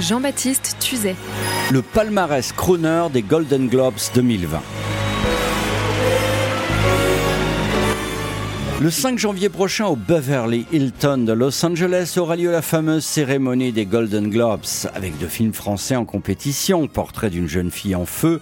Jean-Baptiste Tuzet. Le palmarès crooner des Golden Globes 2020. Le 5 janvier prochain au Beverly Hilton de Los Angeles aura lieu la fameuse cérémonie des Golden Globes avec deux films français en compétition, Portrait d'une jeune fille en feu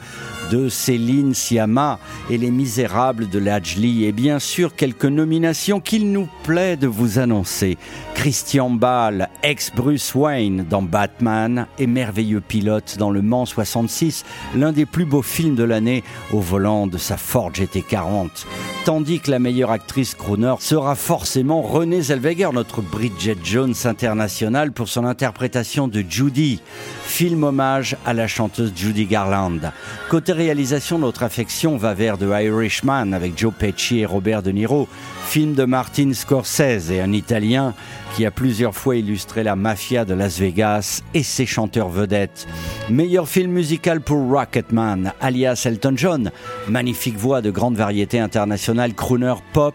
de Céline Siama et Les Misérables de Lajli et bien sûr quelques nominations qu'il nous plaît de vous annoncer. Christian Bale, ex-Bruce Wayne dans Batman et merveilleux pilote dans Le Mans 66, l'un des plus beaux films de l'année au volant de sa Ford GT40 tandis que la meilleure actrice crooner sera forcément Renée Zellweger, notre Bridget Jones internationale pour son interprétation de Judy, film hommage à la chanteuse Judy Garland. Côté réalisation, notre affection va vers The Irishman avec Joe Pesci et Robert De Niro, film de Martin Scorsese et un Italien qui a plusieurs fois illustré la mafia de Las Vegas et ses chanteurs vedettes. Meilleur film musical pour Rocketman, alias Elton John. Magnifique voix de grande variété internationale, crooner pop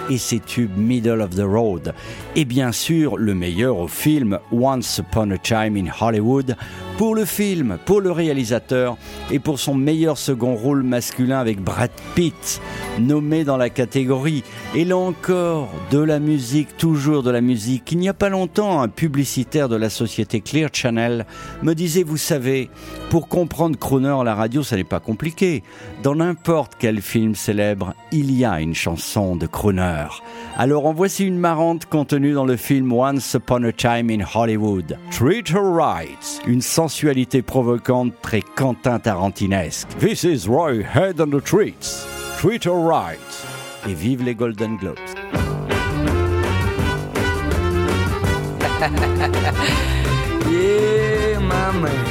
et ses tubes Middle of the Road. Et bien sûr, le meilleur au film Once Upon a Time in Hollywood, pour le film, pour le réalisateur et pour son meilleur second rôle masculin avec Brad Pitt, nommé dans la catégorie. Et là encore, de la musique, toujours de la musique. Il n'y a pas longtemps, un publicitaire de la société Clear Channel me disait, vous savez, pour comprendre Croner à la radio, ça n'est pas compliqué. Dans n'importe quel film célèbre, il y a une chanson de Alors en voici une marrante contenue dans le film Once Upon a Time in Hollywood. Treat Her Right, une sensualité provocante très Quentin Tarantinesque. This is Roy Head on the Treats. Treat Her Right. Et vive les Golden Globes.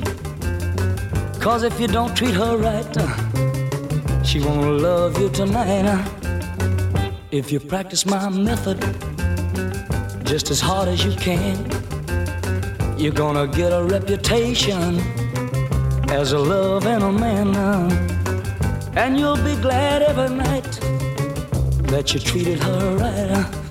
Cause if you don't treat her right, uh, she won't love you tonight. uh. If you practice my method just as hard as you can, you're gonna get a reputation as a loving a man. uh. And you'll be glad every night that you treated her right.